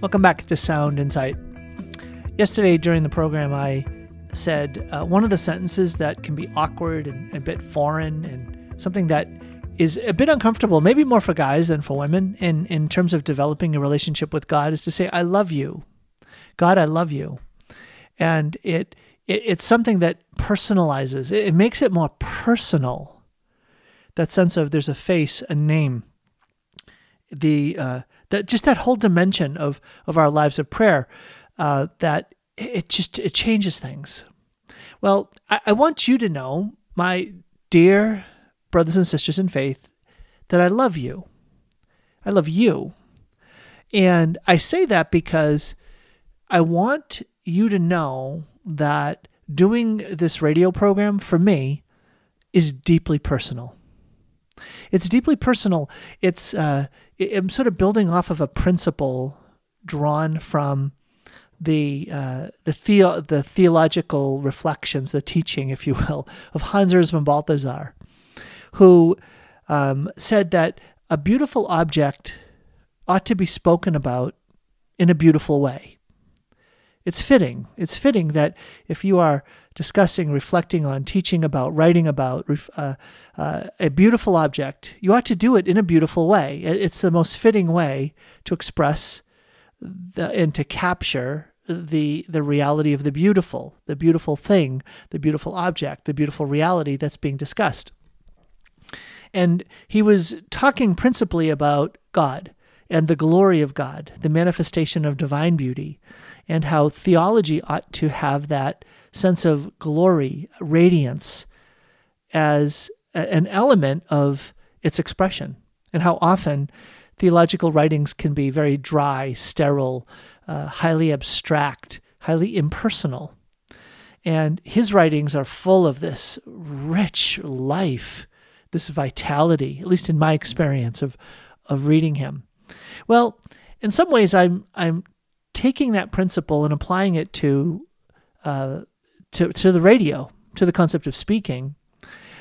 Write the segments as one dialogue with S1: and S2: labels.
S1: Welcome back to Sound Insight. Yesterday during the program, I said uh, one of the sentences that can be awkward and a bit foreign and something that is a bit uncomfortable, maybe more for guys than for women, in, in terms of developing a relationship with God, is to say, I love you. God, I love you. And it, it it's something that personalizes, it, it makes it more personal. That sense of there's a face, a name, the uh, that just that whole dimension of of our lives of prayer uh, that it just it changes things. Well, I, I want you to know, my dear brothers and sisters in faith, that I love you. I love you. And I say that because I want you to know that doing this radio program for me is deeply personal. It's deeply personal. It's uh, I'm sort of building off of a principle drawn from the uh, the theo- the theological reflections, the teaching, if you will, of Hans von Balthasar, who um, said that a beautiful object ought to be spoken about in a beautiful way. It's fitting. It's fitting that if you are discussing, reflecting on, teaching about, writing about uh, uh, a beautiful object, you ought to do it in a beautiful way. It's the most fitting way to express the, and to capture the the reality of the beautiful, the beautiful thing, the beautiful object, the beautiful reality that's being discussed. And he was talking principally about God and the glory of God, the manifestation of divine beauty, and how theology ought to have that sense of glory, radiance as an element of its expression, and how often theological writings can be very dry, sterile, uh, highly abstract, highly impersonal. And his writings are full of this rich life, this vitality, at least in my experience of, of reading him. Well, in some ways, I'm, I'm taking that principle and applying it to, uh, to, to the radio, to the concept of speaking.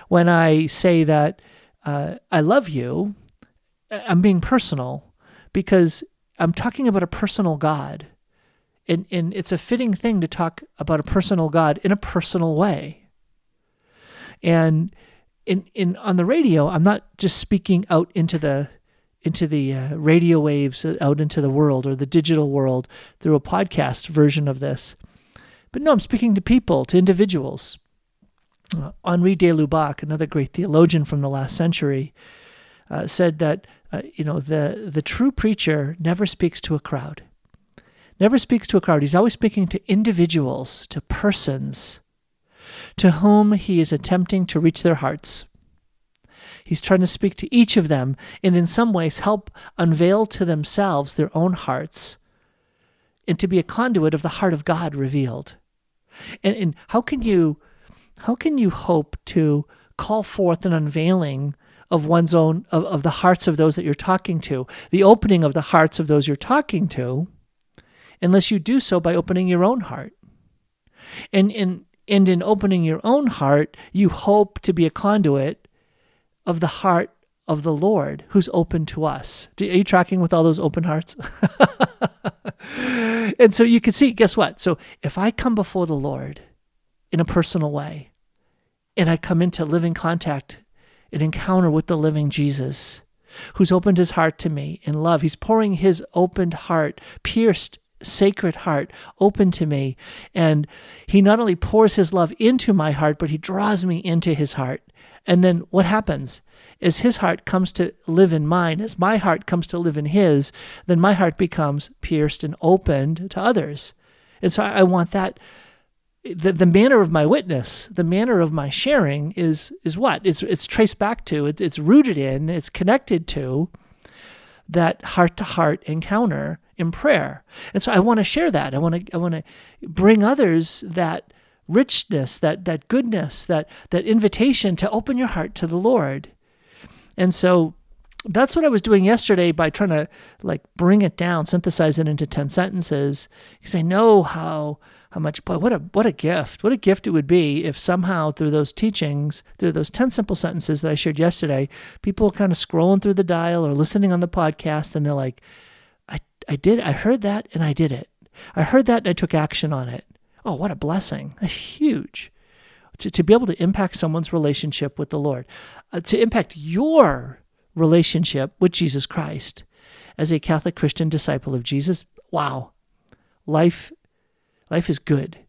S1: When I say that uh, I love you, I'm being personal because I'm talking about a personal God. And, and it's a fitting thing to talk about a personal God in a personal way. And in, in on the radio, I'm not just speaking out into the into the uh, radio waves uh, out into the world or the digital world through a podcast version of this. But no, I'm speaking to people, to individuals. Uh, Henri de Lubac, another great theologian from the last century, uh, said that uh, you know, the, the true preacher never speaks to a crowd, never speaks to a crowd. He's always speaking to individuals, to persons to whom he is attempting to reach their hearts. He's trying to speak to each of them and, in some ways, help unveil to themselves their own hearts and to be a conduit of the heart of God revealed. And, and how can you how can you hope to call forth an unveiling of one's own of, of the hearts of those that you're talking to? The opening of the hearts of those you're talking to unless you do so by opening your own heart. And in and in opening your own heart you hope to be a conduit of the heart of the lord who's open to us are you tracking with all those open hearts and so you can see guess what so if i come before the lord in a personal way and i come into living contact an encounter with the living Jesus, who's opened his heart to me in love. He's pouring his opened heart, pierced, sacred heart, open to me. And he not only pours his love into my heart, but he draws me into his heart. And then what happens? As his heart comes to live in mine, as my heart comes to live in his, then my heart becomes pierced and opened to others. And so I want that the, the manner of my witness, the manner of my sharing is is what? It's it's traced back to, it, it's rooted in, it's connected to that heart to heart encounter in prayer. And so I want to share that. I want to I want to bring others that richness, that that goodness, that that invitation to open your heart to the Lord. And so that's what I was doing yesterday by trying to like bring it down, synthesize it into 10 sentences because I know how how much boy what a what a gift what a gift it would be if somehow through those teachings through those 10 simple sentences that i shared yesterday people kind of scrolling through the dial or listening on the podcast and they're like i, I did. I heard that and I did it. I heard that and I took action on it. Oh, what a blessing! That's huge. To, to be able to impact someone's relationship with the Lord, uh, to impact your relationship with Jesus Christ as a Catholic Christian disciple of Jesus. Wow, life, life is good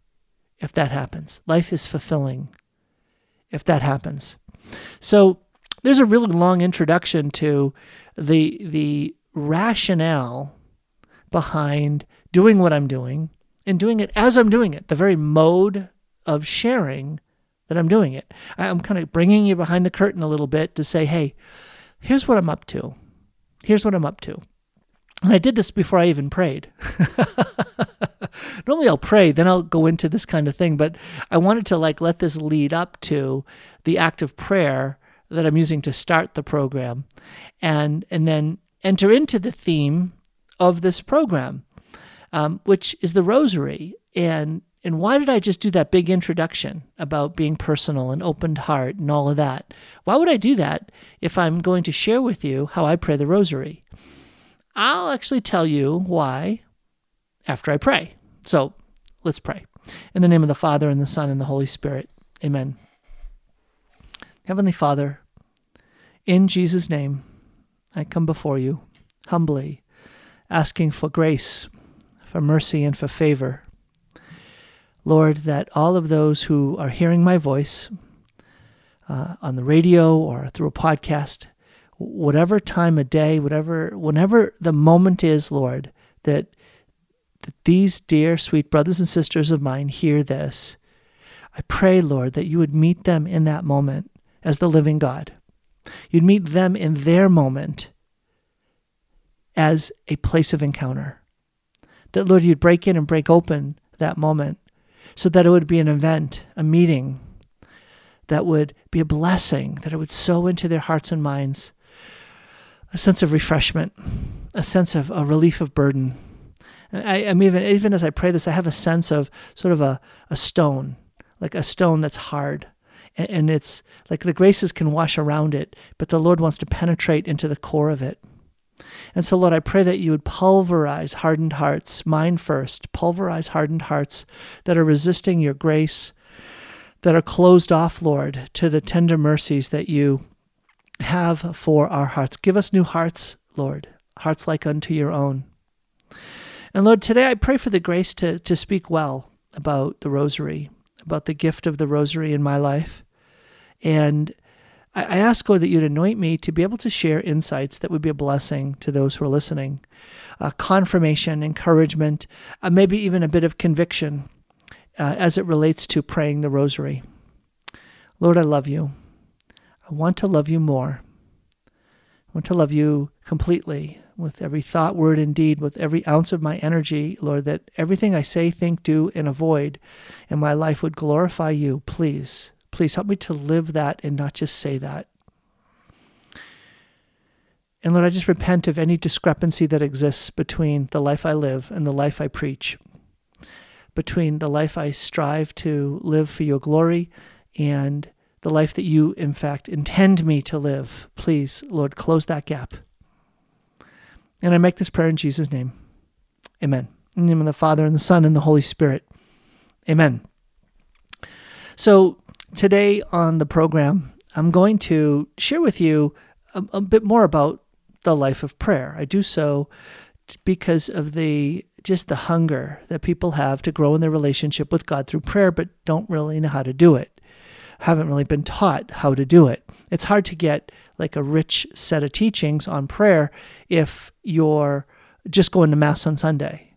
S1: if that happens. Life is fulfilling if that happens. So there's a really long introduction to the the rationale behind doing what I'm doing and doing it as I'm doing it, the very mode of sharing that I'm doing it. I'm kind of bringing you behind the curtain a little bit to say, hey, here's what I'm up to. Here's what I'm up to. And I did this before I even prayed. Normally I'll pray, then I'll go into this kind of thing, but I wanted to like let this lead up to the act of prayer that I'm using to start the program and and then enter into the theme of this program, um, which is the rosary. And and why did I just do that big introduction about being personal and opened heart and all of that? Why would I do that if I'm going to share with you how I pray the rosary? I'll actually tell you why after I pray. So let's pray. In the name of the Father, and the Son, and the Holy Spirit. Amen. Heavenly Father, in Jesus' name, I come before you humbly, asking for grace, for mercy, and for favor. Lord, that all of those who are hearing my voice uh, on the radio or through a podcast, whatever time of day, whatever, whenever the moment is, Lord, that, that these dear, sweet brothers and sisters of mine hear this, I pray, Lord, that you would meet them in that moment as the living God. You'd meet them in their moment as a place of encounter. That, Lord, you'd break in and break open that moment so that it would be an event, a meeting that would be a blessing, that it would sow into their hearts and minds a sense of refreshment, a sense of a relief of burden. I, am even even as I pray this, I have a sense of sort of a, a stone, like a stone that's hard. And, and it's like the graces can wash around it, but the Lord wants to penetrate into the core of it. And so, Lord, I pray that you would pulverize hardened hearts, mine first, pulverize hardened hearts that are resisting your grace, that are closed off, Lord, to the tender mercies that you have for our hearts. Give us new hearts, Lord, hearts like unto your own. And Lord, today I pray for the grace to, to speak well about the rosary, about the gift of the rosary in my life. And I, ask, Lord, that you'd anoint me to be able to share insights that would be a blessing to those who are listening. Uh, confirmation, encouragement, uh, maybe even a bit of conviction uh, as it relates to praying the rosary. Lord, I love you. I want to love you more. I want to love you completely with every thought, word, and deed, with every ounce of my energy, Lord, that everything I say, think, do, and avoid in my life would glorify you. Please, please help me to live that and not just say that. And Lord, I just repent of any discrepancy that exists between the life I live and the life I preach, between the life I strive to live for your glory and the life that you, in fact, intend me to live. Please, Lord, close that gap. And I make this prayer in Jesus' name. Amen. In the name of the Father, and the Son, and the Holy Spirit. Amen. So, today on the program, I'm going to share with you a, a bit more about the life of prayer. I do so because of the just the hunger that people have to grow in their relationship with God through prayer, but don't really know how to do it haven't really been taught how to do it. It's hard to get like a rich set of teachings on prayer if you're just going to Mass on Sunday,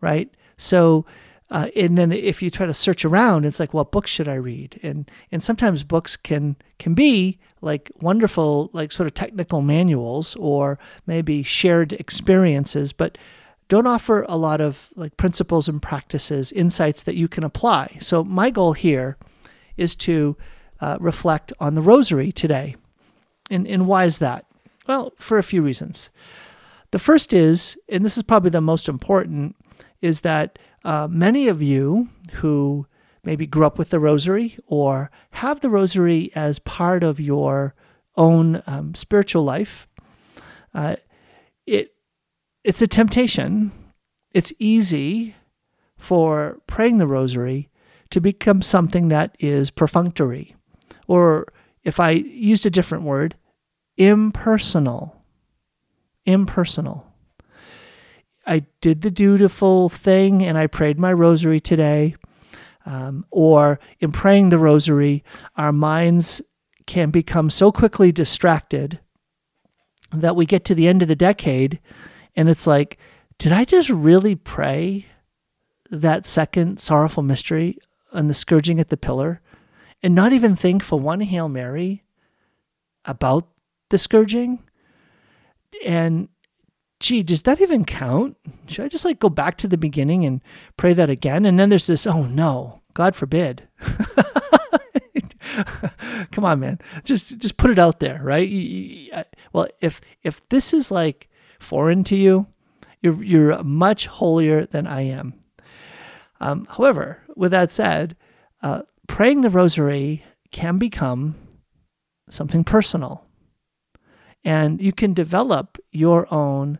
S1: right? So, uh, and then if you try to search around, it's like, what books should I read? And and sometimes books can can be like wonderful, like sort of technical manuals or maybe shared experiences, but don't offer a lot of like principles and practices, insights that you can apply. So my goal here is to uh, reflect on the rosary today. And, and why is that? Well, for a few reasons. The first is, and this is probably the most important, is that uh, many of you who maybe grew up with the rosary or have the rosary as part of your own um, spiritual life, uh, it it's a temptation. It's easy for praying the rosary to become something that is perfunctory, or if I used a different word, impersonal. Impersonal. I did the dutiful thing and I prayed my rosary today. Um, or in praying the rosary, our minds can become so quickly distracted that we get to the end of the decade and it's like, did I just really pray that second sorrowful mystery and the scourging at the pillar and not even think for one Hail Mary about the scourging? And gee, does that even count? Should I just like go back to the beginning and pray that again? And then there's this, oh no, God forbid. Come on, man. Just just put it out there, right? Well, if if this is like foreign to you, you're you're much holier than I am. Um, however, with that said, uh, praying the rosary can become something personal, and you can develop your own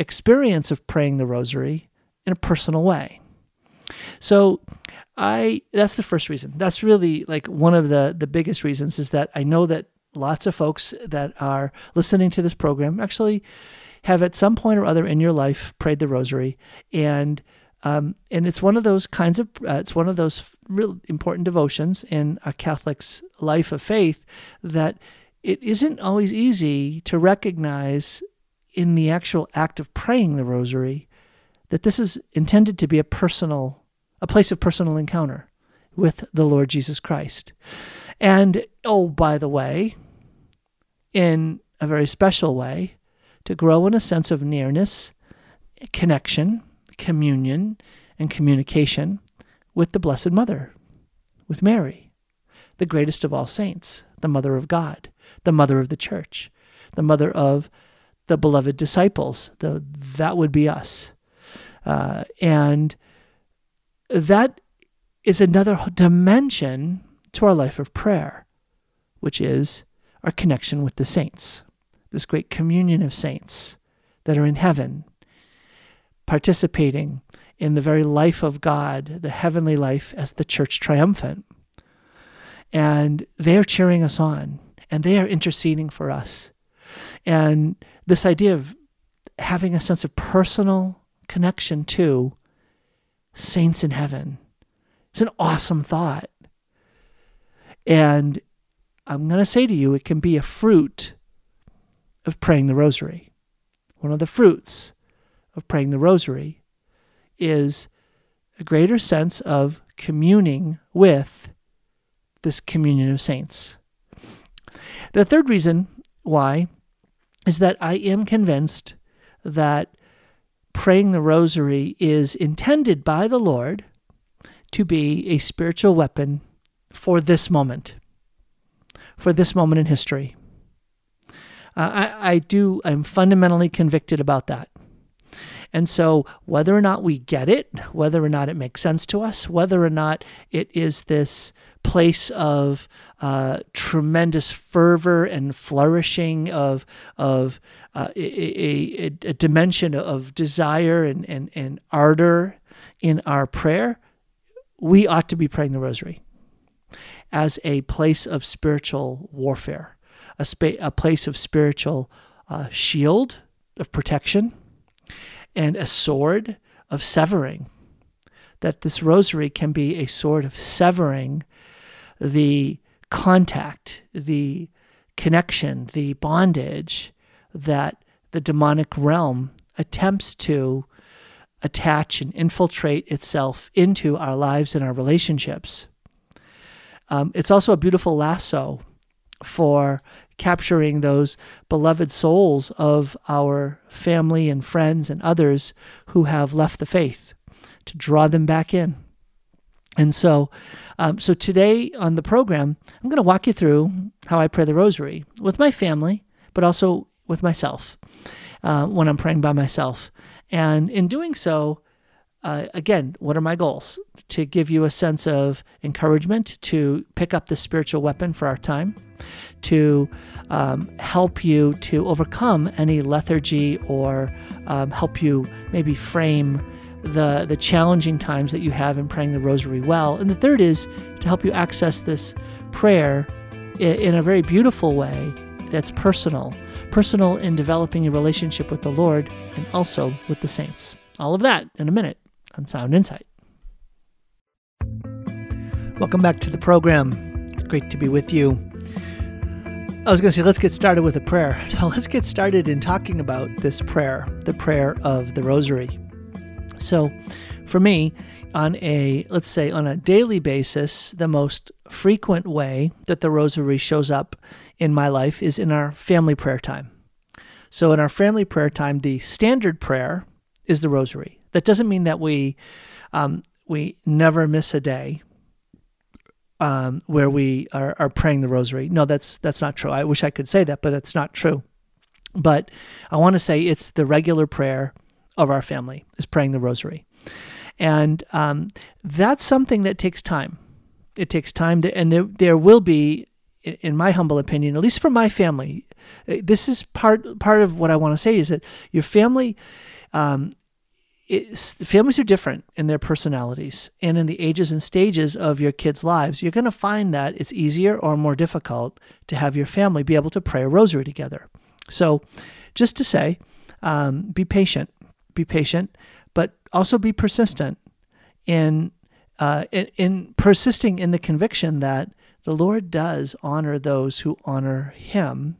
S1: experience of praying the rosary in a personal way. So I that's the first reason. That's really like one of the the biggest reasons is that I know that lots of folks that are listening to this program actually have at some point or other in your life prayed the rosary and um, and it's one of those kinds of uh, it's one of those real important devotions in a Catholic's life of faith that it isn't always easy to recognize in the actual act of praying the rosary that this is intended to be a personal, a place of personal encounter with the Lord Jesus Christ. And oh, by the way, in a very special way, to grow in a sense of nearness, connection, communion, and communication with the Blessed Mother, with Mary, the greatest of all saints, the Mother of God, the Mother of the Church, the Mother of the beloved disciples. The, that would be us. Uh, and that is another dimension to our life of prayer, which is our connection with the saints, this great communion of saints that are in heaven, participating in the very life of God, the heavenly life, as the church triumphant. And they are cheering us on and they are interceding for us. And this idea of having a sense of personal connection to saints in heaven is an awesome thought. And I'm going to say to you, it can be a fruit of praying the rosary. One of the fruits of praying the rosary is a greater sense of communing with this communion of saints. The third reason why is that I am convinced that praying the rosary is intended by the Lord to be a spiritual weapon for this moment, for this moment in history. Uh, I, I do, I'm fundamentally convicted about that. And so, whether or not we get it, whether or not it makes sense to us, whether or not it is this place of uh, tremendous fervor and flourishing of of uh, a, a, a, dimension of desire and, and, and ardor in our prayer, we ought to be praying the rosary as a place of spiritual warfare, a, spa- a place of spiritual uh, shield of protection, and a sword of severing. That this rosary can be a sword of severing the contact, the connection, the bondage that the demonic realm attempts to attach and infiltrate itself into our lives and our relationships. Um, it's also a beautiful lasso for capturing those beloved souls of our family and friends and others who have left the faith to draw them back in. And so, um, so today on the program, I'm going to walk you through how I pray the rosary with my family, but also with myself uh, when I'm praying by myself. And in doing so, uh, again, what are my goals? To give you a sense of encouragement, to pick up the spiritual weapon for our time, to um, help you to overcome any lethargy or um, help you maybe frame the, the challenging times that you have in praying the rosary well. And the third is to help you access this prayer in, in a very beautiful way that's personal, personal in developing a relationship with the Lord and also with the saints. All of that in a minute on Sound Insight. Welcome back to the program. It's great to be with you. I was going to say, let's get started with a prayer. Now, let's get started in talking about this prayer, the prayer of the Rosary. So, for me, on a, let's say, on a daily basis, the most frequent way that the Rosary shows up in my life is in our family prayer time. So, in our family prayer time, the standard prayer is the Rosary. That doesn't mean that we um, we never miss a day um, where we are, are praying the Rosary. No, that's that's not true. I wish I could say that, but it's not true. But I want to say it's the regular prayer of our family is praying the Rosary, and um, that's something that takes time. It takes time to, and there there will be, in my humble opinion, at least for my family, uh, this is part part of what I want to say is that your family um, families are different in their personalities and in the ages and stages of your kids' lives. You're going to find that it's easier or more difficult to have your family be able to pray a rosary together. So, just to say, um, be patient, be patient, but also be persistent in, uh, in, in persisting in the conviction that the Lord does honor those who honor Him,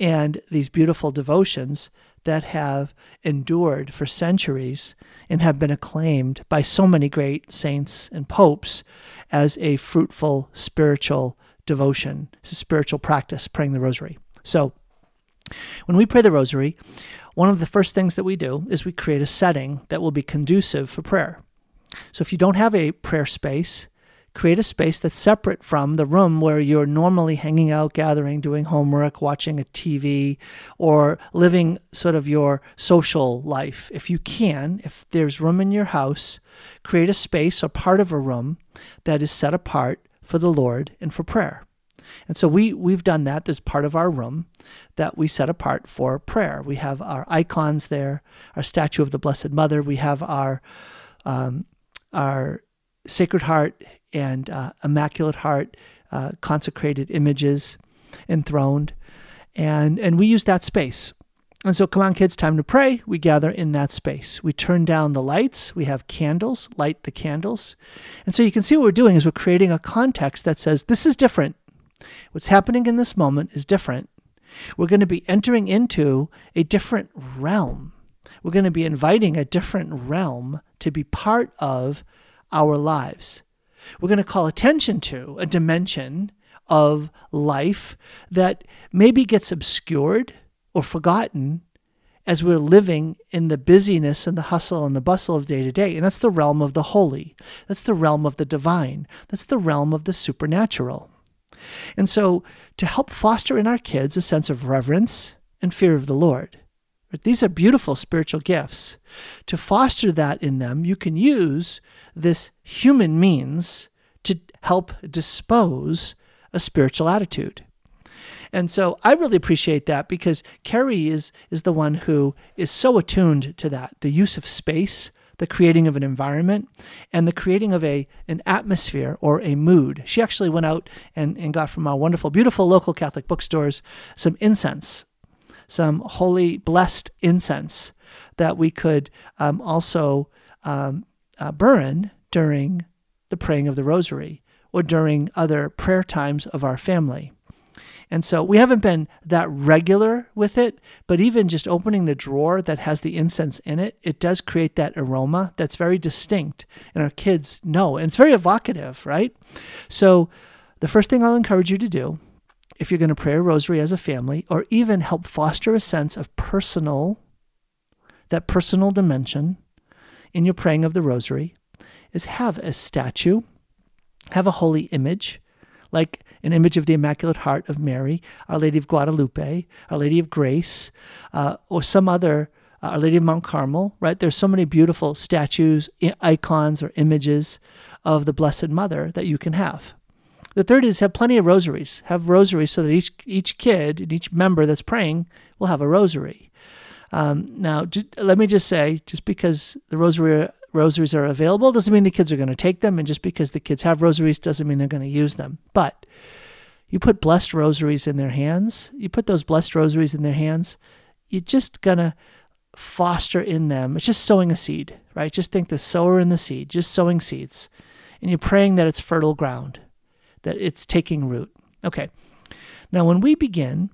S1: and these beautiful devotions that have endured for centuries and have been acclaimed by so many great saints and popes as a fruitful spiritual devotion, spiritual practice, praying the rosary. So, when we pray the rosary, one of the first things that we do is we create a setting that will be conducive for prayer. So, if you don't have a prayer space, create a space that's separate from the room where you're normally hanging out, gathering, doing homework, watching a TV, or living sort of your social life. If you can, if there's room in your house, create a space or part of a room that is set apart for the Lord and for prayer. And so we we've done that. There's part of our room that we set apart for prayer. We have our icons there, our statue of the Blessed Mother. We have our um, our Sacred Heart and uh, Immaculate Heart uh, consecrated images enthroned. And, and we use that space. And so, come on, kids, time to pray. We gather in that space. We turn down the lights. We have candles, light the candles. And so, you can see what we're doing is we're creating a context that says this is different. What's happening in this moment is different. We're going to be entering into a different realm. We're going to be inviting a different realm to be part of our lives. We're going to call attention to a dimension of life that maybe gets obscured or forgotten as we're living in the busyness and the hustle and the bustle of day to day. And that's the realm of the holy. That's the realm of the divine. That's the realm of the supernatural. And so, to help foster in our kids a sense of reverence and fear of the Lord, these are beautiful spiritual gifts. To foster that in them, you can use this human means to help dispose a spiritual attitude. And so I really appreciate that because Carrie is is the one who is so attuned to that, the use of space, the creating of an environment, and the creating of a an atmosphere or a mood. She actually went out and, and got from our wonderful, beautiful local Catholic bookstores some incense, some holy blessed incense that we could um, also um, uh, during the praying of the rosary or during other prayer times of our family. And so we haven't been that regular with it, but even just opening the drawer that has the incense in it, it does create that aroma that's very distinct. And our kids know, and it's very evocative, right? So the first thing I'll encourage you to do, if you're going to pray a rosary as a family, or even help foster a sense of personal, that personal dimension in your praying of the rosary, is have a statue, have a holy image, like an image of the Immaculate Heart of Mary, Our Lady of Guadalupe, Our Lady of Grace, uh, or some other Our Lady of Mount Carmel, right? There's so many beautiful statues, icons, or images of the Blessed Mother that you can have. The third is have plenty of rosaries. Have rosaries so that each each kid and each member that's praying will have a rosary. Um, now, let me just say, just because the rosary rosaries are available doesn't mean the kids are going to take them, and just because the kids have rosaries doesn't mean they're going to use them. But you put blessed rosaries in their hands. You put those blessed rosaries in their hands. You're just gonna foster in them. It's just sowing a seed, right? Just think the sower and the seed, just sowing seeds, and you're praying that it's fertile ground that it's taking root. Okay. Now, when we begin,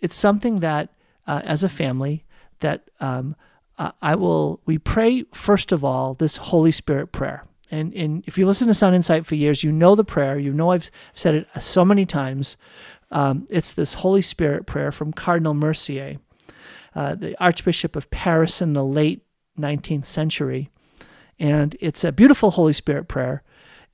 S1: it's something that, uh, as a family, that um, I will, we pray, first of all, this Holy Spirit prayer. And, and if you listen to Sound Insight for years, you know the prayer. You know I've said it so many times. Um, it's this Holy Spirit prayer from Cardinal Mercier, uh, the Archbishop of Paris in the late 19th century. And it's a beautiful Holy Spirit prayer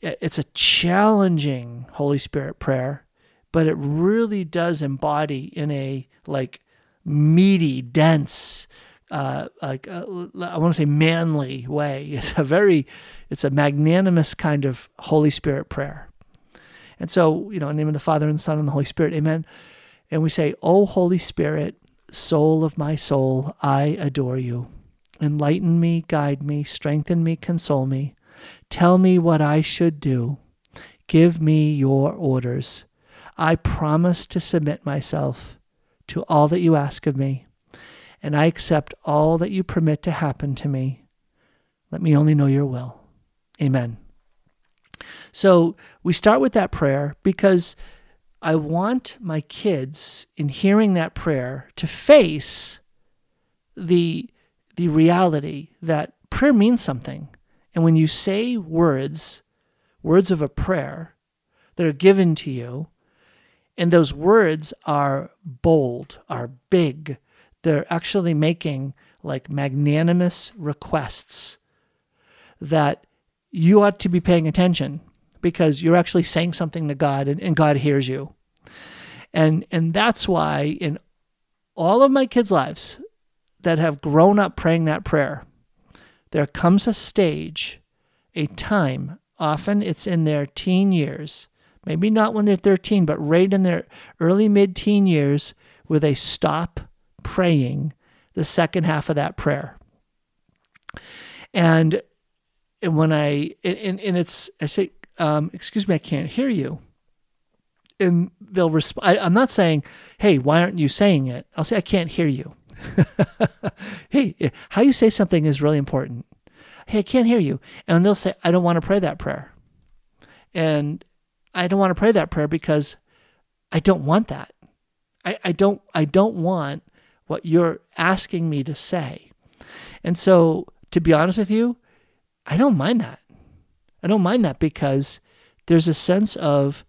S1: it's a challenging Holy Spirit prayer, but it really does embody in a like meaty, dense, uh, like uh, I want to say manly way. It's a very, it's a magnanimous kind of Holy Spirit prayer. And so, you know, in the name of the Father and the Son and the Holy Spirit, Amen. And we say, "O Holy Spirit, soul of my soul, I adore you. Enlighten me, guide me, strengthen me, console me." Tell me what I should do. Give me your orders. I promise to submit myself to all that you ask of me, and I accept all that you permit to happen to me. Let me only know your will. Amen. So we start with that prayer because I want my kids, in hearing that prayer, to face the, the reality that prayer means something. And when you say words, words of a prayer that are given to you, and those words are bold, are big, they're actually making like magnanimous requests that you ought to be paying attention because you're actually saying something to God and, and God hears you. And and that's why in all of my kids' lives that have grown up praying that prayer, there comes a stage, a time, often it's in their teen years, maybe not when they're 13, but right in their early mid teen years, where they stop praying the second half of that prayer. And, when I, and, and it's, I say, um, excuse me, I can't hear you. And they'll respond. I'm not saying, hey, why aren't you saying it? I'll say, I can't hear you. hey, how you say something is really important. Hey, I can't hear you. And they'll say, I don't want to pray that prayer. And I don't want to pray that prayer because I don't want that. I, I don't I don't want what you're asking me to say. And so to be honest with you, I don't mind that. I don't mind that because there's a sense of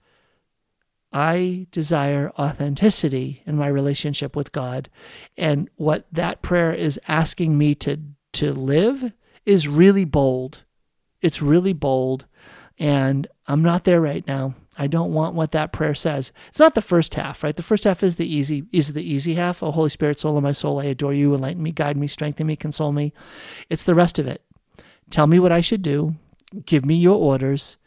S1: I desire authenticity in my relationship with God. And what that prayer is asking me to, to live is really bold. It's really bold. And I'm not there right now. I don't want what that prayer says. It's not the first half, right? The first half is the easy is the easy half. Oh Holy Spirit, soul of my soul, I adore you, enlighten me, guide me, strengthen me, console me. It's the rest of it. Tell me what I should do. Give me your orders.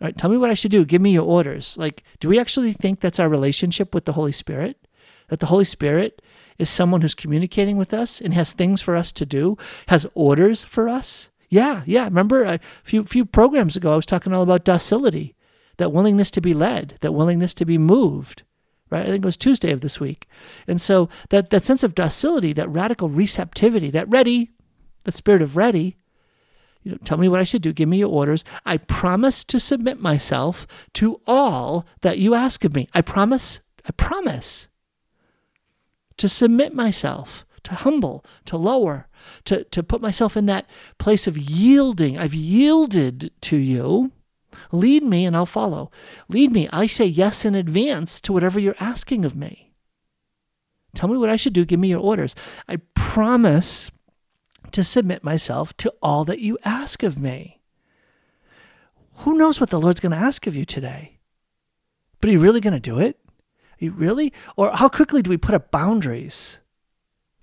S1: All right, tell me what I should do. Give me your orders. Like, do we actually think that's our relationship with the Holy Spirit? That the Holy Spirit is someone who's communicating with us and has things for us to do, has orders for us? Yeah, yeah. Remember a few few programs ago I was talking all about docility, that willingness to be led, that willingness to be moved. Right? I think it was Tuesday of this week. And so that, that sense of docility, that radical receptivity, that ready, the spirit of ready, you know, tell me what I should do. Give me your orders. I promise to submit myself to all that you ask of me. I promise, I promise to submit myself, to humble, to lower, to, to put myself in that place of yielding. I've yielded to you. Lead me and I'll follow. Lead me. I say yes in advance to whatever you're asking of me. Tell me what I should do. Give me your orders. I promise to submit myself to all that you ask of me. Who knows what the Lord's going to ask of you today? But are you really going to do it? Are you really? Or how quickly do we put up boundaries?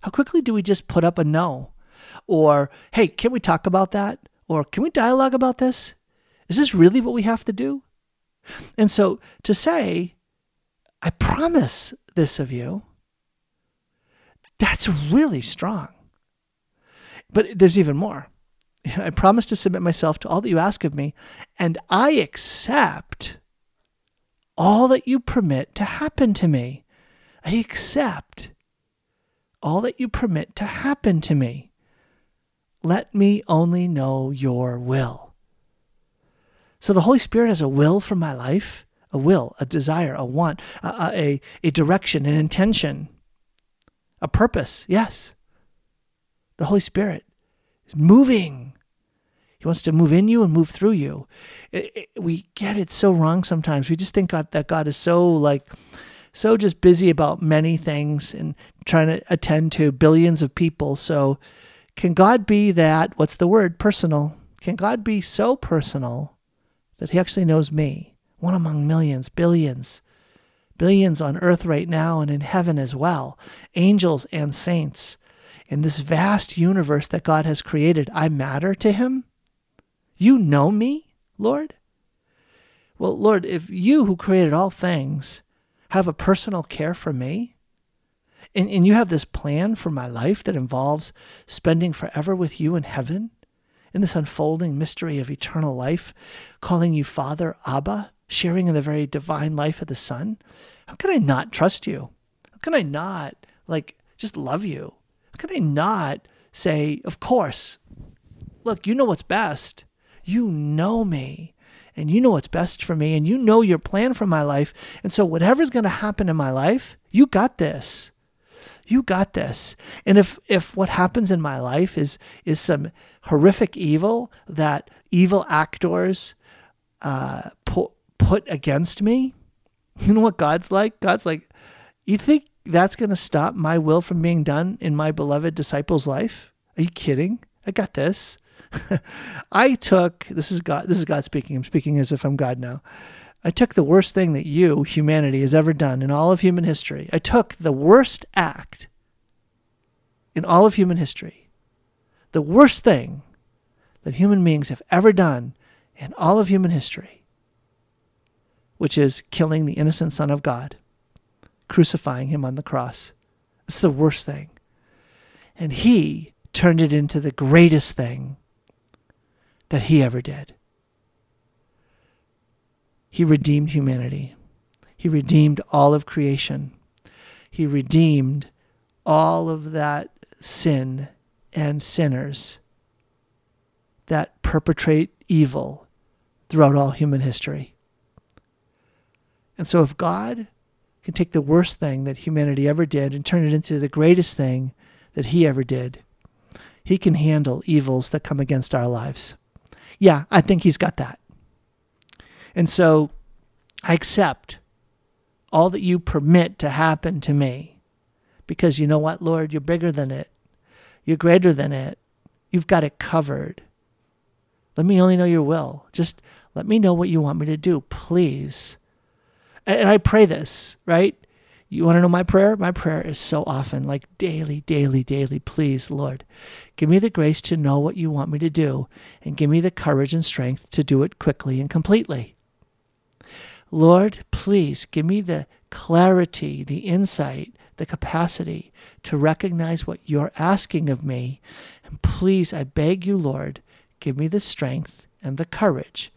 S1: How quickly do we just put up a no? Or, hey, can we talk about that? Or can we dialogue about this? Is this really what we have to do? And so to say, I promise this of you, that's really strong. But there's even more. I promise to submit myself to all that you ask of me, and I accept all that you permit to happen to me. I accept all that you permit to happen to me. Let me only know your will. So the Holy Spirit has a will for my life, a will, a desire, a want, a, a, a direction, an intention, a purpose. Yes. The Holy Spirit is moving. He wants to move in you and move through you. It, it, we get it so wrong sometimes. We just think God, that God is so like, so just busy about many things and trying to attend to billions of people. So, can God be that? What's the word? Personal. Can God be so personal that he actually knows me, one among millions, billions, billions on earth right now and in heaven as well, angels and saints. In this vast universe that God has created, I matter to him? You know me, Lord? Well, Lord, if you who created all things have a personal care for me, and, and you have this plan for my life that involves spending forever with you in heaven, in this unfolding mystery of eternal life, calling you Father, Abba, sharing in the very divine life of the Son, how can I not trust you? How can I not, like, just love you? How can I not say, Of course, look, you know what's best. You know me and you know what's best for me and you know your plan for my life. And so, whatever's going to happen in my life, you got this. You got this. And if if what happens in my life is is some horrific evil that evil actors uh, put put against me, you know what God's like? God's like, you think that's going to stop my will from being done in my beloved disciple's life? Are you kidding? I got this. I took this is God this is God speaking. I'm speaking as if I'm God now. I took the worst thing that you, humanity, has ever done in all of human history. I took the worst act in all of human history, the worst thing that human beings have ever done in all of human history, which is killing the innocent Son of God, crucifying him on the cross. It's the worst thing. And he turned it into the greatest thing that he ever did. He redeemed humanity. He redeemed all of creation. He redeemed all of that sin and sinners that perpetrate evil throughout all human history. And so, if God can take the worst thing that humanity ever did and turn it into the greatest thing that He ever did, He can handle evils that come against our lives. Yeah, I think He's got that. And so I accept all that you permit to happen to me because you know what, Lord? You're bigger than it, you're greater than it. You've got it covered. Let me only know your will. Just let me know what you want me to do, please. And I pray this, right? You want to know my prayer? My prayer is so often like daily, daily, daily. Please, Lord, give me the grace to know what you want me to do and give me the courage and strength to do it quickly and completely. Lord, please give me the clarity, the insight, the capacity to recognize what you're asking of me. And please, I beg you, Lord, give me the strength and the courage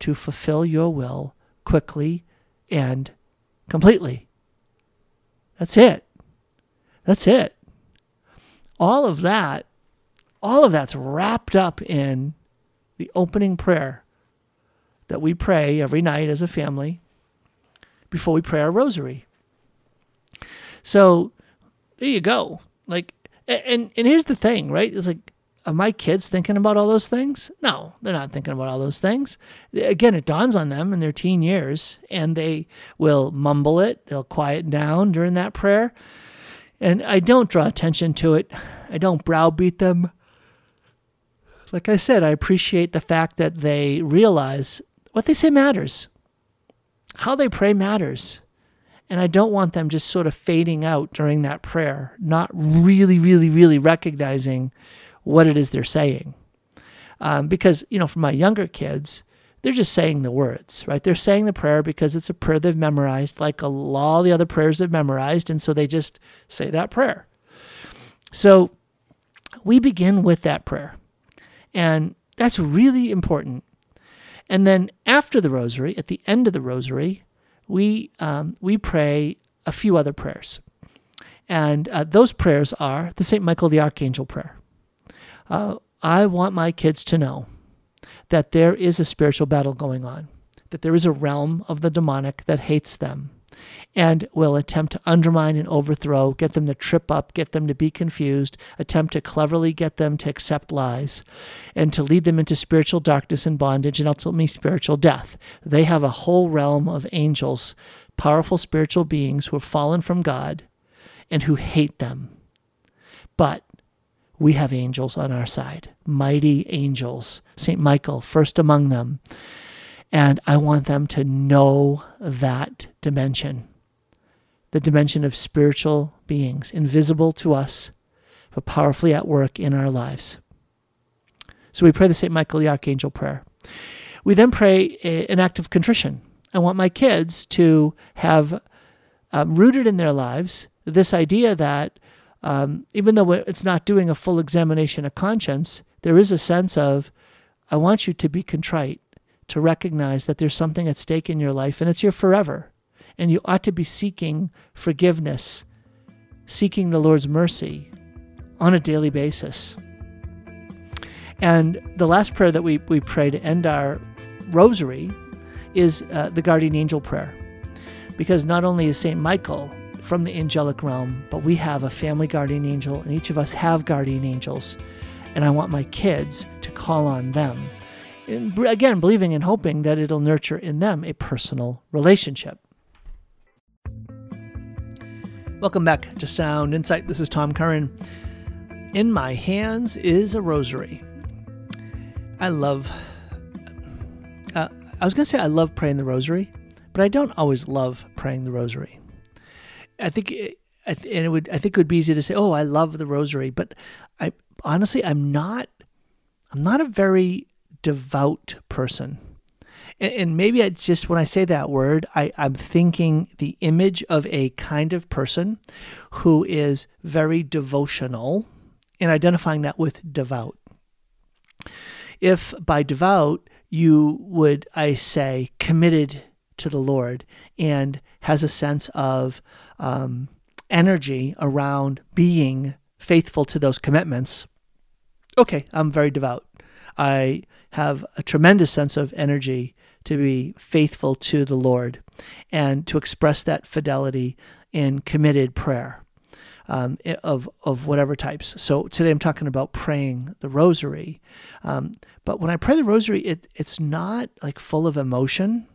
S1: to fulfill your will quickly and completely. That's it. That's it. All of that, all of that's wrapped up in the opening prayer that we pray every night as a family before we pray our rosary. So there you go. Like, and and here's the thing, right? It's like, are my kids thinking about all those things? No, they're not thinking about all those things. Again, it dawns on them in their teen years, and they will mumble it. They'll quiet down during that prayer, and I don't draw attention to it. I don't browbeat them. Like I said, I appreciate the fact that they realize what they say matters. How they pray matters. And I don't want them just sort of fading out during that prayer, not really, really, really recognizing what it is they're saying. Um, because, you know, for my younger kids, they're just saying the words, right? They're saying the prayer because it's a prayer they've memorized, like a, all the other prayers they've memorized. And so they just say that prayer. So we begin with that prayer. And that's really important. And then after the rosary, at the end of the rosary, we, um, we pray a few other prayers. And uh, those prayers are the St. Michael the Archangel prayer. Uh, I want my kids to know that there is a spiritual battle going on, that there is a realm of the demonic that hates them and will attempt to undermine and overthrow, get them to trip up, get them to be confused, attempt to cleverly get them to accept lies, and to lead them into spiritual darkness and bondage and ultimately spiritual death. They have a whole realm of angels, powerful spiritual beings who have fallen from God and who hate them. But we have angels on our side, mighty angels, St. Michael, first among them. And I want them to know that dimension the dimension of spiritual beings, invisible to us, but powerfully at work in our lives. So we pray the St. Michael the Archangel prayer. We then pray an act of contrition. I want my kids to have um, rooted in their lives this idea that um, even though it's not doing a full examination of conscience, there is a sense of, I want you to be contrite, to recognize that there's something at stake in your life and it's your forever. And you ought to be seeking forgiveness, seeking the Lord's mercy on a daily basis. And the last prayer that we, we pray to end our rosary is uh, the guardian angel prayer. Because not only is St. Michael from the angelic realm, but we have a family guardian angel, and each of us have guardian angels. And I want my kids to call on them. And again, believing and hoping that it'll nurture in them a personal relationship. Welcome back to Sound Insight. This is Tom Curran. In my hands is a rosary. I love, uh, I was going to say I love praying the rosary, but I don't always love praying the rosary. I think, and it would, I think it would be easy to say, "Oh, I love the Rosary," but I honestly, I'm not, I'm not a very devout person. And, and maybe it's just when I say that word, I, I'm thinking the image of a kind of person who is very devotional and identifying that with devout. If by devout you would, I say, committed to the Lord and has a sense of um, energy around being faithful to those commitments, okay, I'm very devout. I have a tremendous sense of energy to be faithful to the Lord and to express that fidelity in committed prayer um, of, of whatever types. So today I'm talking about praying the rosary. Um, but when I pray the rosary, it, it's not like full of emotion.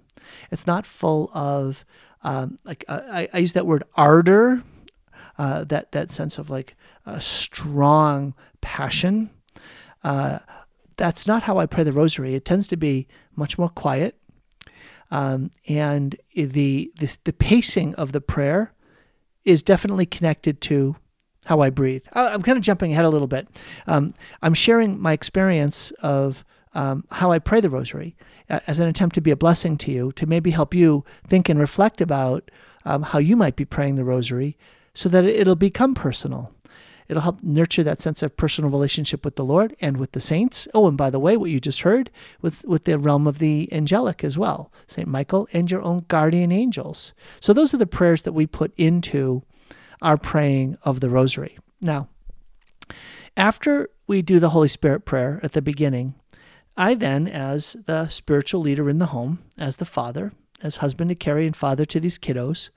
S1: It's not full of um, like uh, I, I, use that word ardor, uh, that that sense of like a strong passion. Uh, that's not how I pray the rosary. It tends to be much more quiet, um, and the, the the pacing of the prayer is definitely connected to how I breathe. I'm kind of jumping ahead a little bit. Um, I'm sharing my experience of um, how I pray the rosary as an attempt to be a blessing to you, to maybe help you think and reflect about um, how you might be praying the rosary so that it'll become personal. It'll help nurture that sense of personal relationship with the Lord and with the saints. Oh, and by the way, what you just heard with, with the realm of the angelic as well, St. Michael and your own guardian angels. So those are the prayers that we put into our praying of the rosary. Now, after we do the Holy Spirit prayer at the beginning, I then, as the spiritual leader in the home, as the father, as husband to Carrie and father to these kiddos,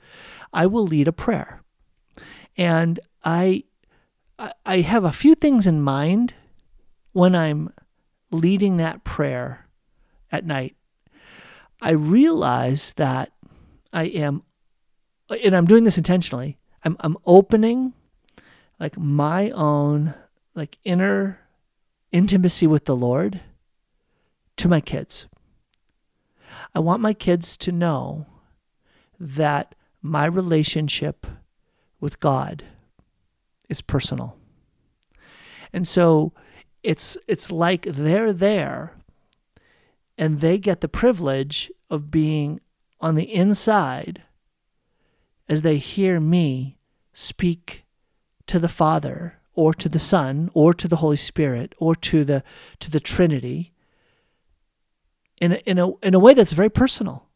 S1: I will lead a prayer. And I I have a few things in mind when I'm leading that prayer at night. I realize that I am and I'm doing this intentionally. I'm I'm opening like my own like inner intimacy with the Lord to my kids. I want my kids to know that my relationship with God is personal. And so it's it's like they're there and they get the privilege of being on the inside as they hear me speak to the Father or to the Son or to the Holy Spirit or to the to the Trinity in a, in a in a way that's very personal.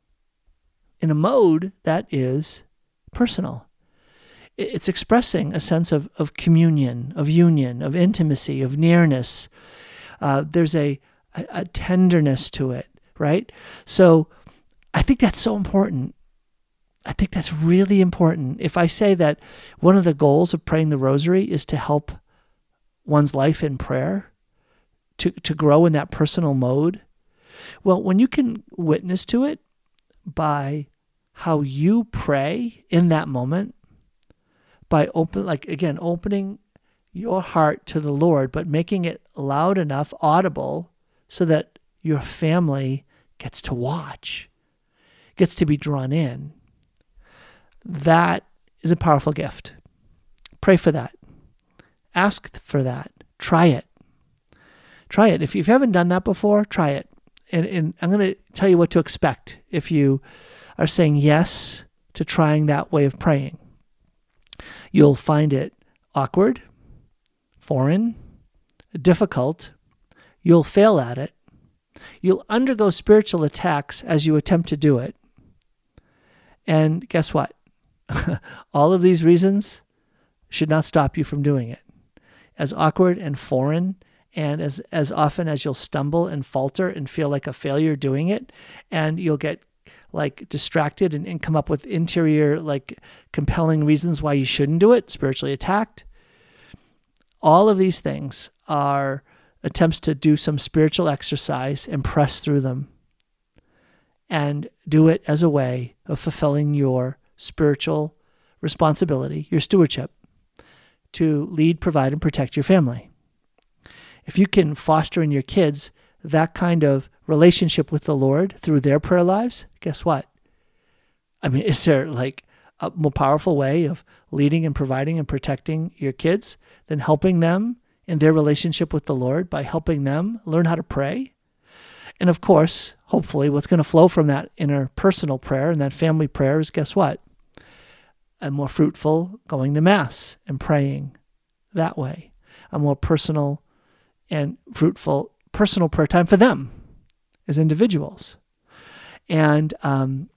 S1: In a mode that is personal. It's expressing a sense of, of communion of union of intimacy of nearness. Uh, there's a, a, a tenderness to it right? So i think that's so important. I think that's really important. If I say that one of the goals of praying the rosary is to help one's life in prayer, to, to grow in that personal mode, well, when you can witness to it by how you pray in that moment, by open like again opening your heart to the Lord, but making it loud enough, audible, so that your family gets to watch, gets to be drawn in that is a powerful gift. Pray for that. Ask for that. Try it. Try it. If you haven't done that before, try it. And, and I'm going to tell you what to expect if you are saying yes to trying that way of praying. You'll find it awkward, foreign, difficult. You'll fail at it. You'll undergo spiritual attacks as you attempt to do it. And guess what? all of these reasons should not stop you from doing it. As awkward and foreign, and as, as often as you'll stumble and falter and feel like a failure doing it, and you'll get like distracted and, and come up with interior, like compelling reasons why you shouldn't do it, spiritually attacked. All of these things are attempts to do some spiritual exercise and press through them and do it as a way of fulfilling your spiritual responsibility, your stewardship, to lead, provide, and protect your family. If you can foster in your kids that kind of relationship with the Lord through their prayer lives, guess what? I mean, is there like a more powerful way of leading and providing and protecting your kids than helping them in their relationship with the Lord by helping them learn how to pray? And of course, hopefully, what's going to flow from that inner personal prayer and that family prayer is guess what? a more fruitful going to Mass and praying that way, a more personal and fruitful personal prayer time for them as individuals. And um,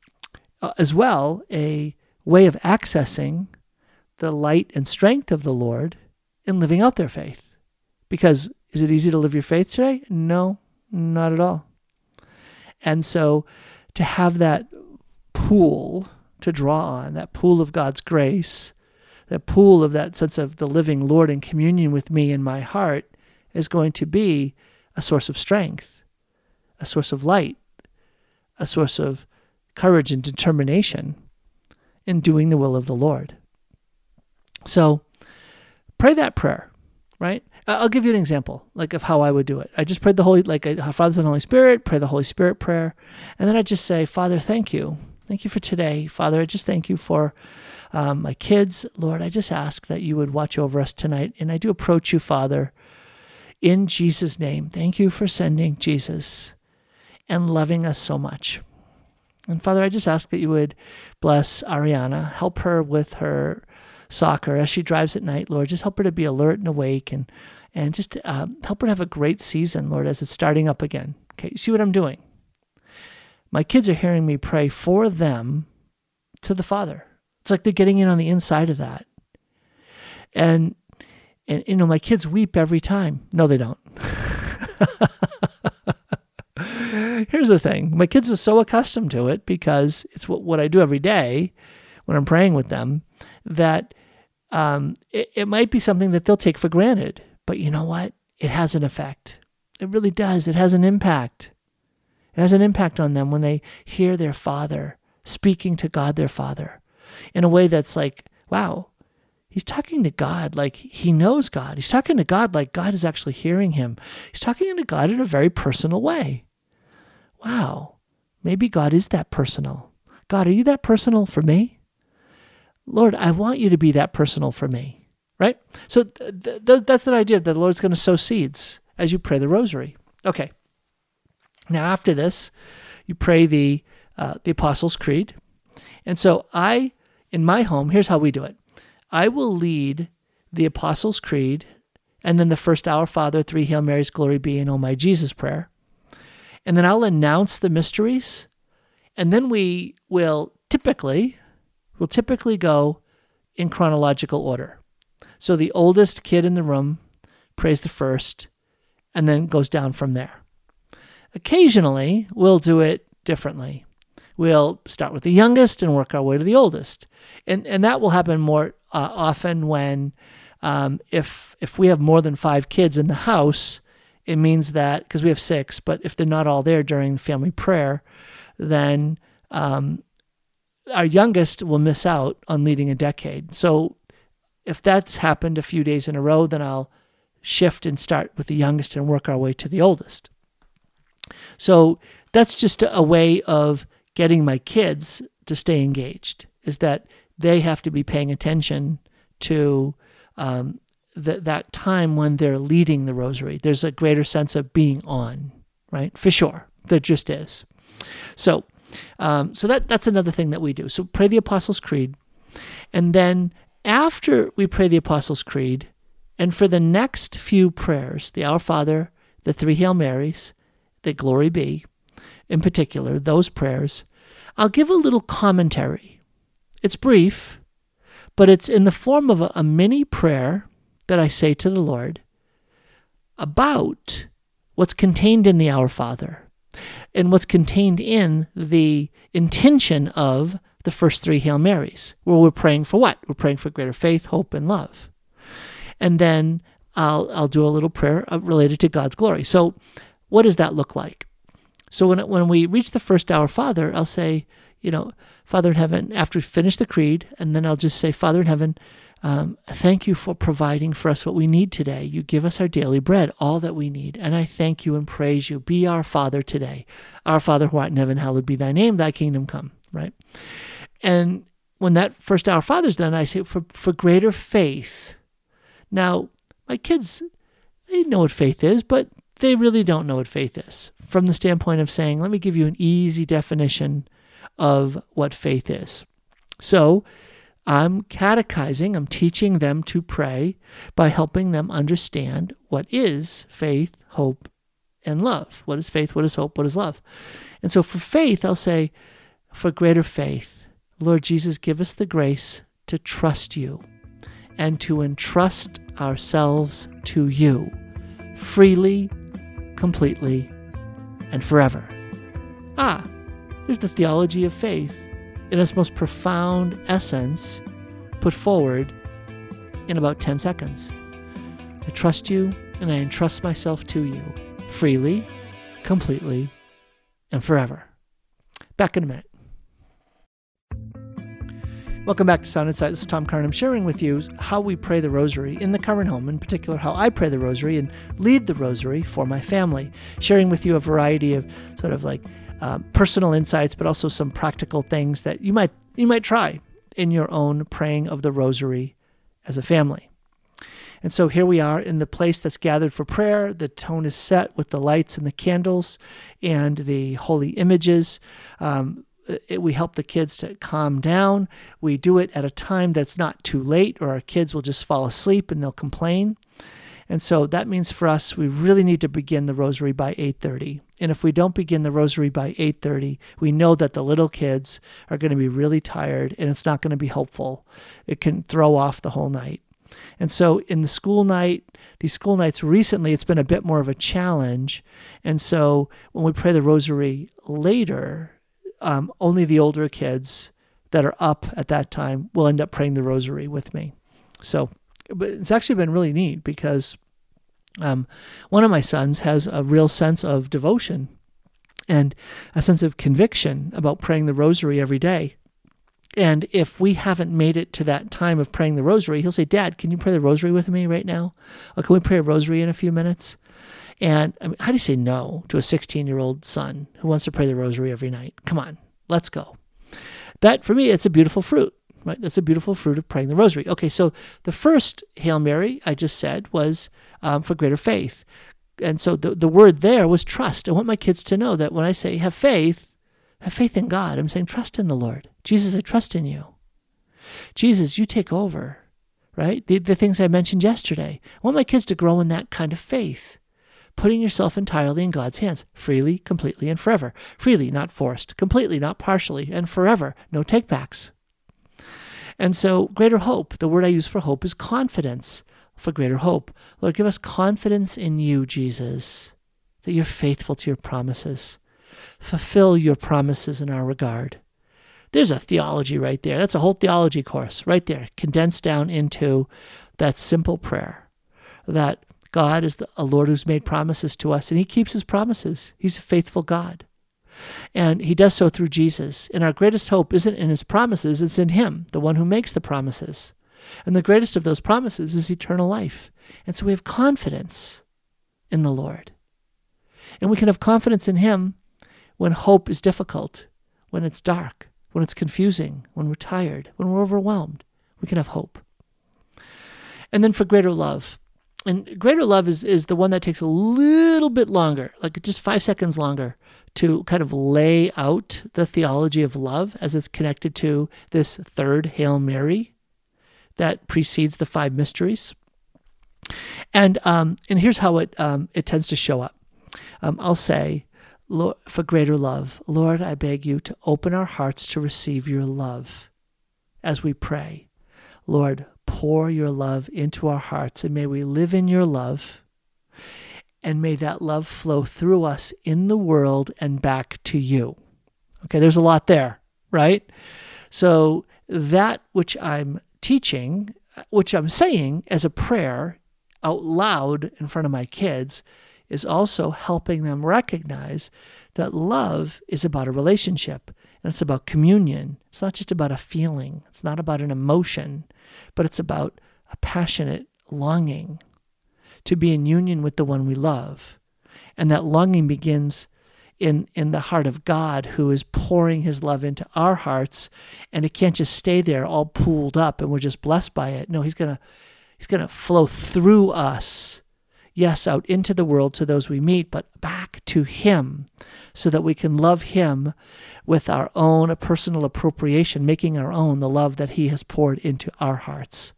S1: uh, as well, a way of accessing the light and strength of the Lord in living out their faith. Because is it easy to live your faith today? No, not at all. And so to have that pool to draw on, that pool of God's grace, that pool of that sense of the living Lord in communion with me in my heart is going to be a source of strength, a source of light, a source of courage and determination in doing the will of the Lord. So pray that prayer, right? I'll give you an example, like of how I would do it. I just prayed the Holy, like Father, Son, Holy Spirit, pray the Holy Spirit prayer, and then I just say, Father, thank you Thank you for today. Father, I just thank you for um, my kids. Lord, I just ask that you would watch over us tonight. And I do approach you, Father, in Jesus' name. Thank you for sending Jesus and loving us so much. And Father, I just ask that you would bless Ariana, help her with her soccer as she drives at night, Lord. Just help her to be alert and awake and and just um, help her to have a great season, Lord, as it's starting up again. Okay, you see what I'm doing? my kids are hearing me pray for them to the Father. It's like they're getting in on the inside of that. And and you know, my kids weep every time. No, they don't. Here's the thing. My kids are so accustomed to it because it's what, what I do every day when I'm praying with them that um, it, it might be something that they'll take for granted. But you know what? It has an effect. It really does. It has an impact. It has an impact on them when they hear their father speaking to God, their father, in a way that's like, wow, he's talking to God like he knows God. He's talking to God like God is actually hearing him. He's talking to God in a very personal way. Wow, maybe God is that personal. God, are you that personal for me? Lord, I want you to be that personal for me, right? So th- th- that's the idea that the Lord's going to sow seeds as you pray the rosary. Okay. Now, after this, you pray the uh, the Apostles' Creed, and so I, in my home, here's how we do it. I will lead the Apostles' Creed, and then the first Our Father, three Hail Marys, Glory be, and Oh My Jesus prayer, and then I'll announce the mysteries, and then we will typically, will typically go in chronological order. So the oldest kid in the room prays the first, and then goes down from there. Occasionally, we'll do it differently. We'll start with the youngest and work our way to the oldest, and and that will happen more uh, often when um, if if we have more than five kids in the house, it means that because we have six, but if they're not all there during family prayer, then um, our youngest will miss out on leading a decade. So if that's happened a few days in a row, then I'll shift and start with the youngest and work our way to the oldest. So that's just a way of getting my kids to stay engaged, is that they have to be paying attention to um, th- that time when they're leading the rosary. There's a greater sense of being on, right? For sure. There just is. So, um, so that that's another thing that we do. So pray the Apostles' Creed, and then after we pray the Apostles' Creed, and for the next few prayers, the Our Father, the three Hail Marys, the Glory Be, in particular, those prayers, I'll give a little commentary. It's brief, but it's in the form of a, a mini prayer that I say to the Lord about what's contained in the Our Father and what's contained in the intention of the first three Hail Marys, where we're praying for what? We're praying for greater faith, hope, and love. And then I'll, I'll do a little prayer uh, related to God's glory. So, what does that look like? So, when, when we reach the first Our Father, I'll say, you know, Father in heaven, after we finish the creed, and then I'll just say, Father in heaven, um, thank you for providing for us what we need today. You give us our daily bread, all that we need. And I thank you and praise you. Be our Father today. Our Father who art in heaven, hallowed be thy name, thy kingdom come, right? And when that first Our Father's done, I say, for, for greater faith. Now, my kids, they know what faith is, but they really don't know what faith is from the standpoint of saying, let me give you an easy definition of what faith is. So, I'm catechizing, I'm teaching them to pray by helping them understand what is faith, hope, and love. What is faith? What is hope? What is love? And so for faith, I'll say, for greater faith, Lord Jesus, give us the grace to trust you and to entrust ourselves to you freely, completely, and forever. Ah, there's the theology of faith in its most profound essence put forward in about 10 seconds. I trust you and I entrust myself to you freely, completely, and forever. Back in a minute. Welcome back to Sound Insight. This is Tom Curran. I'm sharing with you how we pray the rosary in the Curran home, in particular, how I pray the rosary and lead the rosary for my family. Sharing with you a variety of sort of like um, personal insights, but also some practical things that you might you might try in your own praying of the rosary as a family. And so here we are in the place that's gathered for prayer. The tone is set with the lights and the candles and the holy images. Um, it, we help the kids to calm down. We do it at a time that's not too late, or our kids will just fall asleep and they'll complain. And so that means for us, we really need to begin the rosary by 8:30. And if we don't begin the rosary by 8:30, we know that the little kids are going to be really tired, and it's not going to be helpful. It can throw off the whole night. And so in the school night, these school nights recently, it's been a bit more of a challenge. And so when we pray the rosary later, um, only the older kids that are up at that time will end up praying the rosary with me. So, but it's actually been really neat because um, one of my sons has a real sense of devotion and a sense of conviction about praying the rosary every day. And if we haven't made it to that time of praying the rosary, he'll say, Dad, can you pray the rosary with me right now? Or can we pray a rosary in a few minutes? And I mean, how do you say no to a 16 year old son who wants to pray the rosary every night? Come on, let's go. That for me, it's a beautiful fruit. Right? That's a beautiful fruit of praying the rosary. Okay, so the first Hail Mary I just said was um, for greater faith. And so the, the word there was trust. I want my kids to know that when I say have faith, have faith in God, I'm saying trust in the Lord. Jesus, I trust in you. Jesus, you take over, right? The, the things I mentioned yesterday. I want my kids to grow in that kind of faith putting yourself entirely in God's hands, freely, completely, and forever. Freely, not forced, completely, not partially, and forever. No takebacks. And so, greater hope, the word I use for hope is confidence for greater hope. Lord, give us confidence in you, Jesus, that you're faithful to your promises. Fulfill your promises in our regard. There's a theology right there. That's a whole theology course right there, condensed down into that simple prayer that God is the, a Lord who's made promises to us, and He keeps His promises. He's a faithful God. And He does so through Jesus. And our greatest hope isn't in His promises, it's in Him, the one who makes the promises. And the greatest of those promises is eternal life. And so we have confidence in the Lord. And we can have confidence in Him when hope is difficult, when it's dark, when it's confusing, when we're tired, when we're overwhelmed. We can have hope. And then for greater love, and greater love is is the one that takes a little bit longer, like just five seconds longer, to kind of lay out the theology of love as it's connected to this third Hail Mary that precedes the five mysteries. And um, and here's how it um, it tends to show up. Um, I'll say, Lord, for greater love, Lord, I beg you to open our hearts to receive your love as we pray. Lord, pour your love into our hearts, and may we live in your love. And may that love flow through us in the world and back to you. Okay, there's a lot there, right? So, that which I'm teaching, which I'm saying as a prayer out loud in front of my kids, is also helping them recognize that love is about a relationship and it's about communion. It's not just about a feeling, it's not about an emotion, but it's about a passionate longing to be in union with the one we love. And that longing begins in, in the heart of God who is pouring his love into our hearts. And it can't just stay there all pooled up and we're just blessed by it. No, he's gonna he's gonna flow through us. Yes, out into the world to those we meet, but back to him so that we can love him with our own personal appropriation, making our own the love that He has poured into our hearts.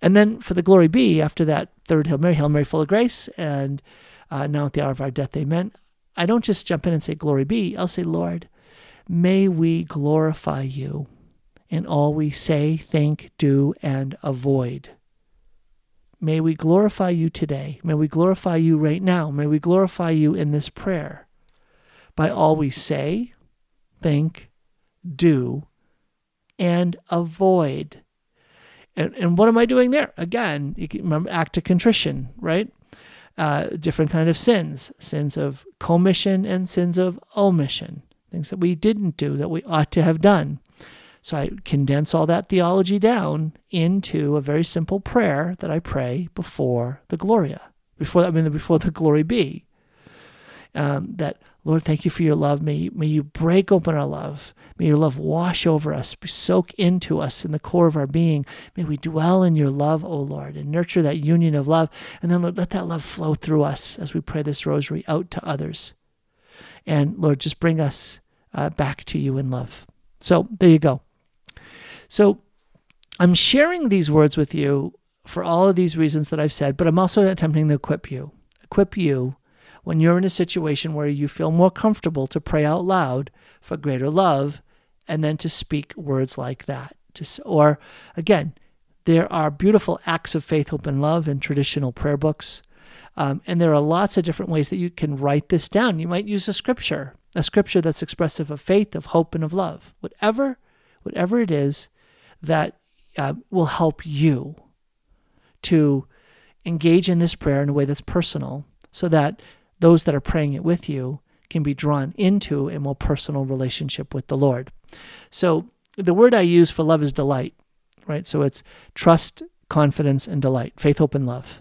S1: And then for the glory be, after that third Hail Mary, Hail Mary, full of grace, and uh, now at the hour of our death, amen. I don't just jump in and say, Glory be. I'll say, Lord, may we glorify you in all we say, think, do, and avoid. May we glorify you today. May we glorify you right now. May we glorify you in this prayer by all we say, think, do, and avoid. And, and what am I doing there? Again, you can remember act of contrition, right? Uh, different kind of sins, sins of commission and sins of omission, things that we didn't do that we ought to have done. So I condense all that theology down into a very simple prayer that I pray before the Gloria, before I mean before the glory be. Um, that Lord, thank you for your love. May, may you break open our love. May your love wash over us, soak into us in the core of our being. May we dwell in your love, O Lord, and nurture that union of love. And then Lord, let that love flow through us as we pray this rosary out to others. And Lord, just bring us uh, back to you in love. So there you go. So I'm sharing these words with you for all of these reasons that I've said, but I'm also attempting to equip you, equip you when you're in a situation where you feel more comfortable to pray out loud for greater love and then to speak words like that. Or again, there are beautiful acts of faith, hope, and love in traditional prayer books. Um, and there are lots of different ways that you can write this down. You might use a scripture, a scripture that's expressive of faith, of hope, and of love. Whatever, whatever it is that uh, will help you to engage in this prayer in a way that's personal, so that those that are praying it with you can be drawn into a more personal relationship with the Lord. So the word I use for love is delight, right? So it's trust, confidence, and delight, faith, hope, and love.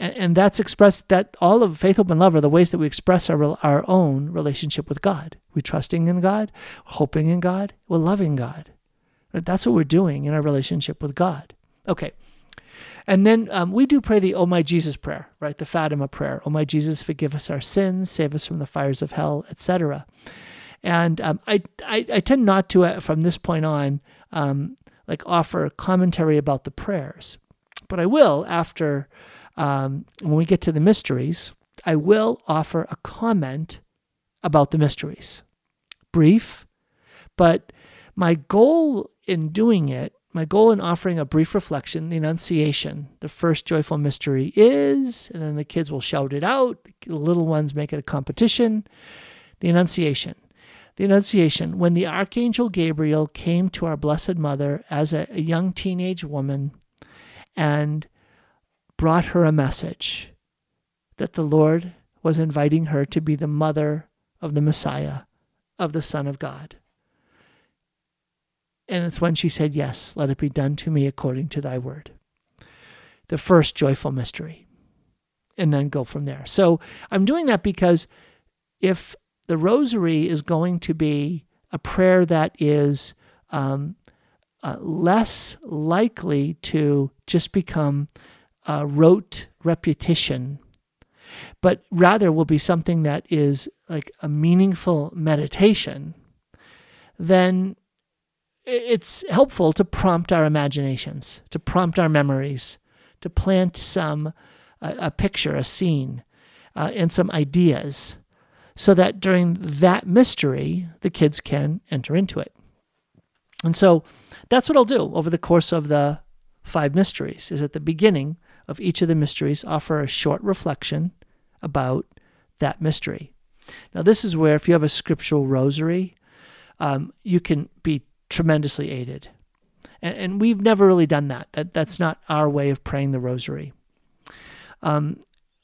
S1: And, and that's expressed that all of faith, hope, and love are the ways that we express our, our own relationship with God. We're trusting in God, hoping in God, we're loving God. Right? That's what we're doing in our relationship with God. Okay. And then um, we do pray the Oh My Jesus prayer, right? The Fatima prayer. Oh My Jesus, forgive us our sins, save us from the fires of hell, etc. And um, I, I, I tend not to uh, from this point on um, like offer commentary about the prayers, but I will after um, when we get to the mysteries. I will offer a comment about the mysteries, brief, but my goal in doing it my goal in offering a brief reflection, the Annunciation, the first joyful mystery is, and then the kids will shout it out, the little ones make it a competition. The Annunciation. The Annunciation, when the Archangel Gabriel came to our Blessed Mother as a, a young teenage woman and brought her a message that the Lord was inviting her to be the mother of the Messiah, of the Son of God. And it's when she said, Yes, let it be done to me according to thy word. The first joyful mystery. And then go from there. So I'm doing that because if the rosary is going to be a prayer that is um, uh, less likely to just become a rote repetition, but rather will be something that is like a meaningful meditation, then it's helpful to prompt our imaginations, to prompt our memories, to plant some a, a picture, a scene, uh, and some ideas, so that during that mystery the kids can enter into it. And so that's what I'll do over the course of the five mysteries. Is at the beginning of each of the mysteries offer a short reflection about that mystery. Now, this is where if you have a scriptural rosary, um, you can be tremendously aided. And, and, we've never really done that. That that's not our way of praying the rosary. Um,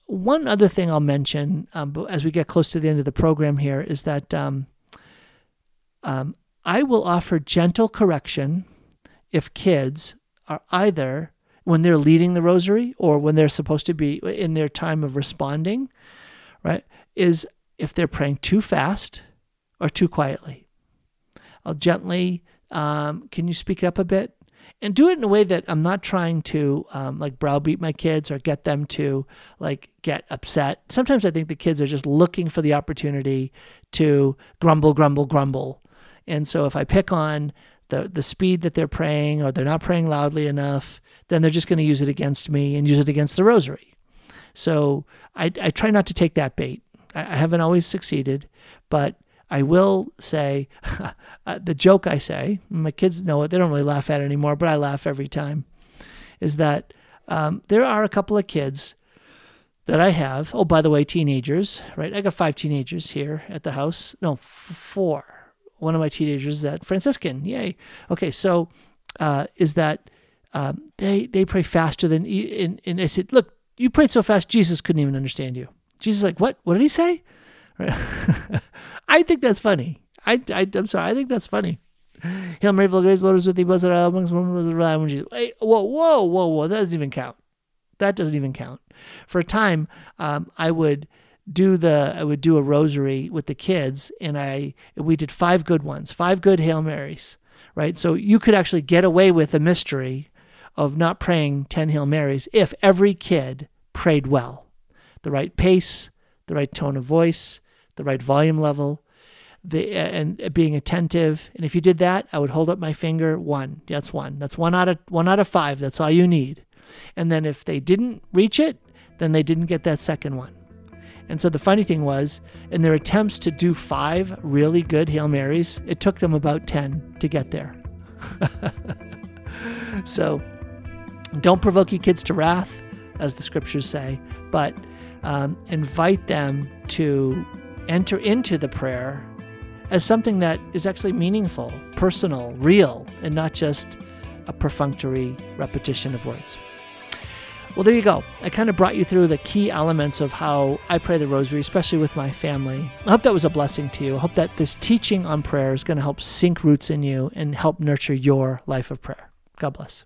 S1: one other thing I'll mention um, as we get close to the end of the program here is that um, um, I will offer gentle correction if kids are either when they're leading the rosary or when they're supposed to be in their time of responding, right? Is if they're praying too fast or too quietly. I'll gently um, can you speak up a bit? And do it in a way that I'm not trying to um, like browbeat my kids or get them to like get upset. Sometimes I think the kids are just looking for the opportunity to grumble, grumble, grumble. And so if I pick on the the speed that they're praying or they're not praying loudly enough, then they're just going to use it against me and use it against the rosary. So I, I try not to take that bait. I, I haven't always succeeded, but I will say uh, the joke I say, my kids know it, they don't really laugh at it anymore, but I laugh every time, is that um, there are a couple of kids that I have. Oh, by the way, teenagers, right? I got five teenagers here at the house. No, f- four. One of my teenagers is that Franciscan. Yay. Okay, so uh, is that um, they they pray faster than and, and I said, look, you prayed so fast, Jesus couldn't even understand you. Jesus like, what? What did he say? I think that's funny. I, I am sorry. I think that's funny. Hail Mary, full of grace, Lord is with thee, blessed are amongst women. Hey, whoa, whoa, whoa, whoa! That doesn't even count. That doesn't even count. For a time, um, I would do the I would do a rosary with the kids, and I we did five good ones, five good Hail Marys, right? So you could actually get away with a mystery of not praying ten Hail Marys if every kid prayed well, the right pace, the right tone of voice, the right volume level, the and being attentive. And if you did that, I would hold up my finger. One. That's one. That's one out of one out of five. That's all you need. And then if they didn't reach it, then they didn't get that second one. And so the funny thing was, in their attempts to do five really good Hail Marys, it took them about 10 to get there. so don't provoke your kids to wrath, as the scriptures say, but um, invite them to enter into the prayer as something that is actually meaningful, personal, real, and not just a perfunctory repetition of words. Well, there you go. I kind of brought you through the key elements of how I pray the rosary, especially with my family. I hope that was a blessing to you. I hope that this teaching on prayer is going to help sink roots in you and help nurture your life of prayer. God bless.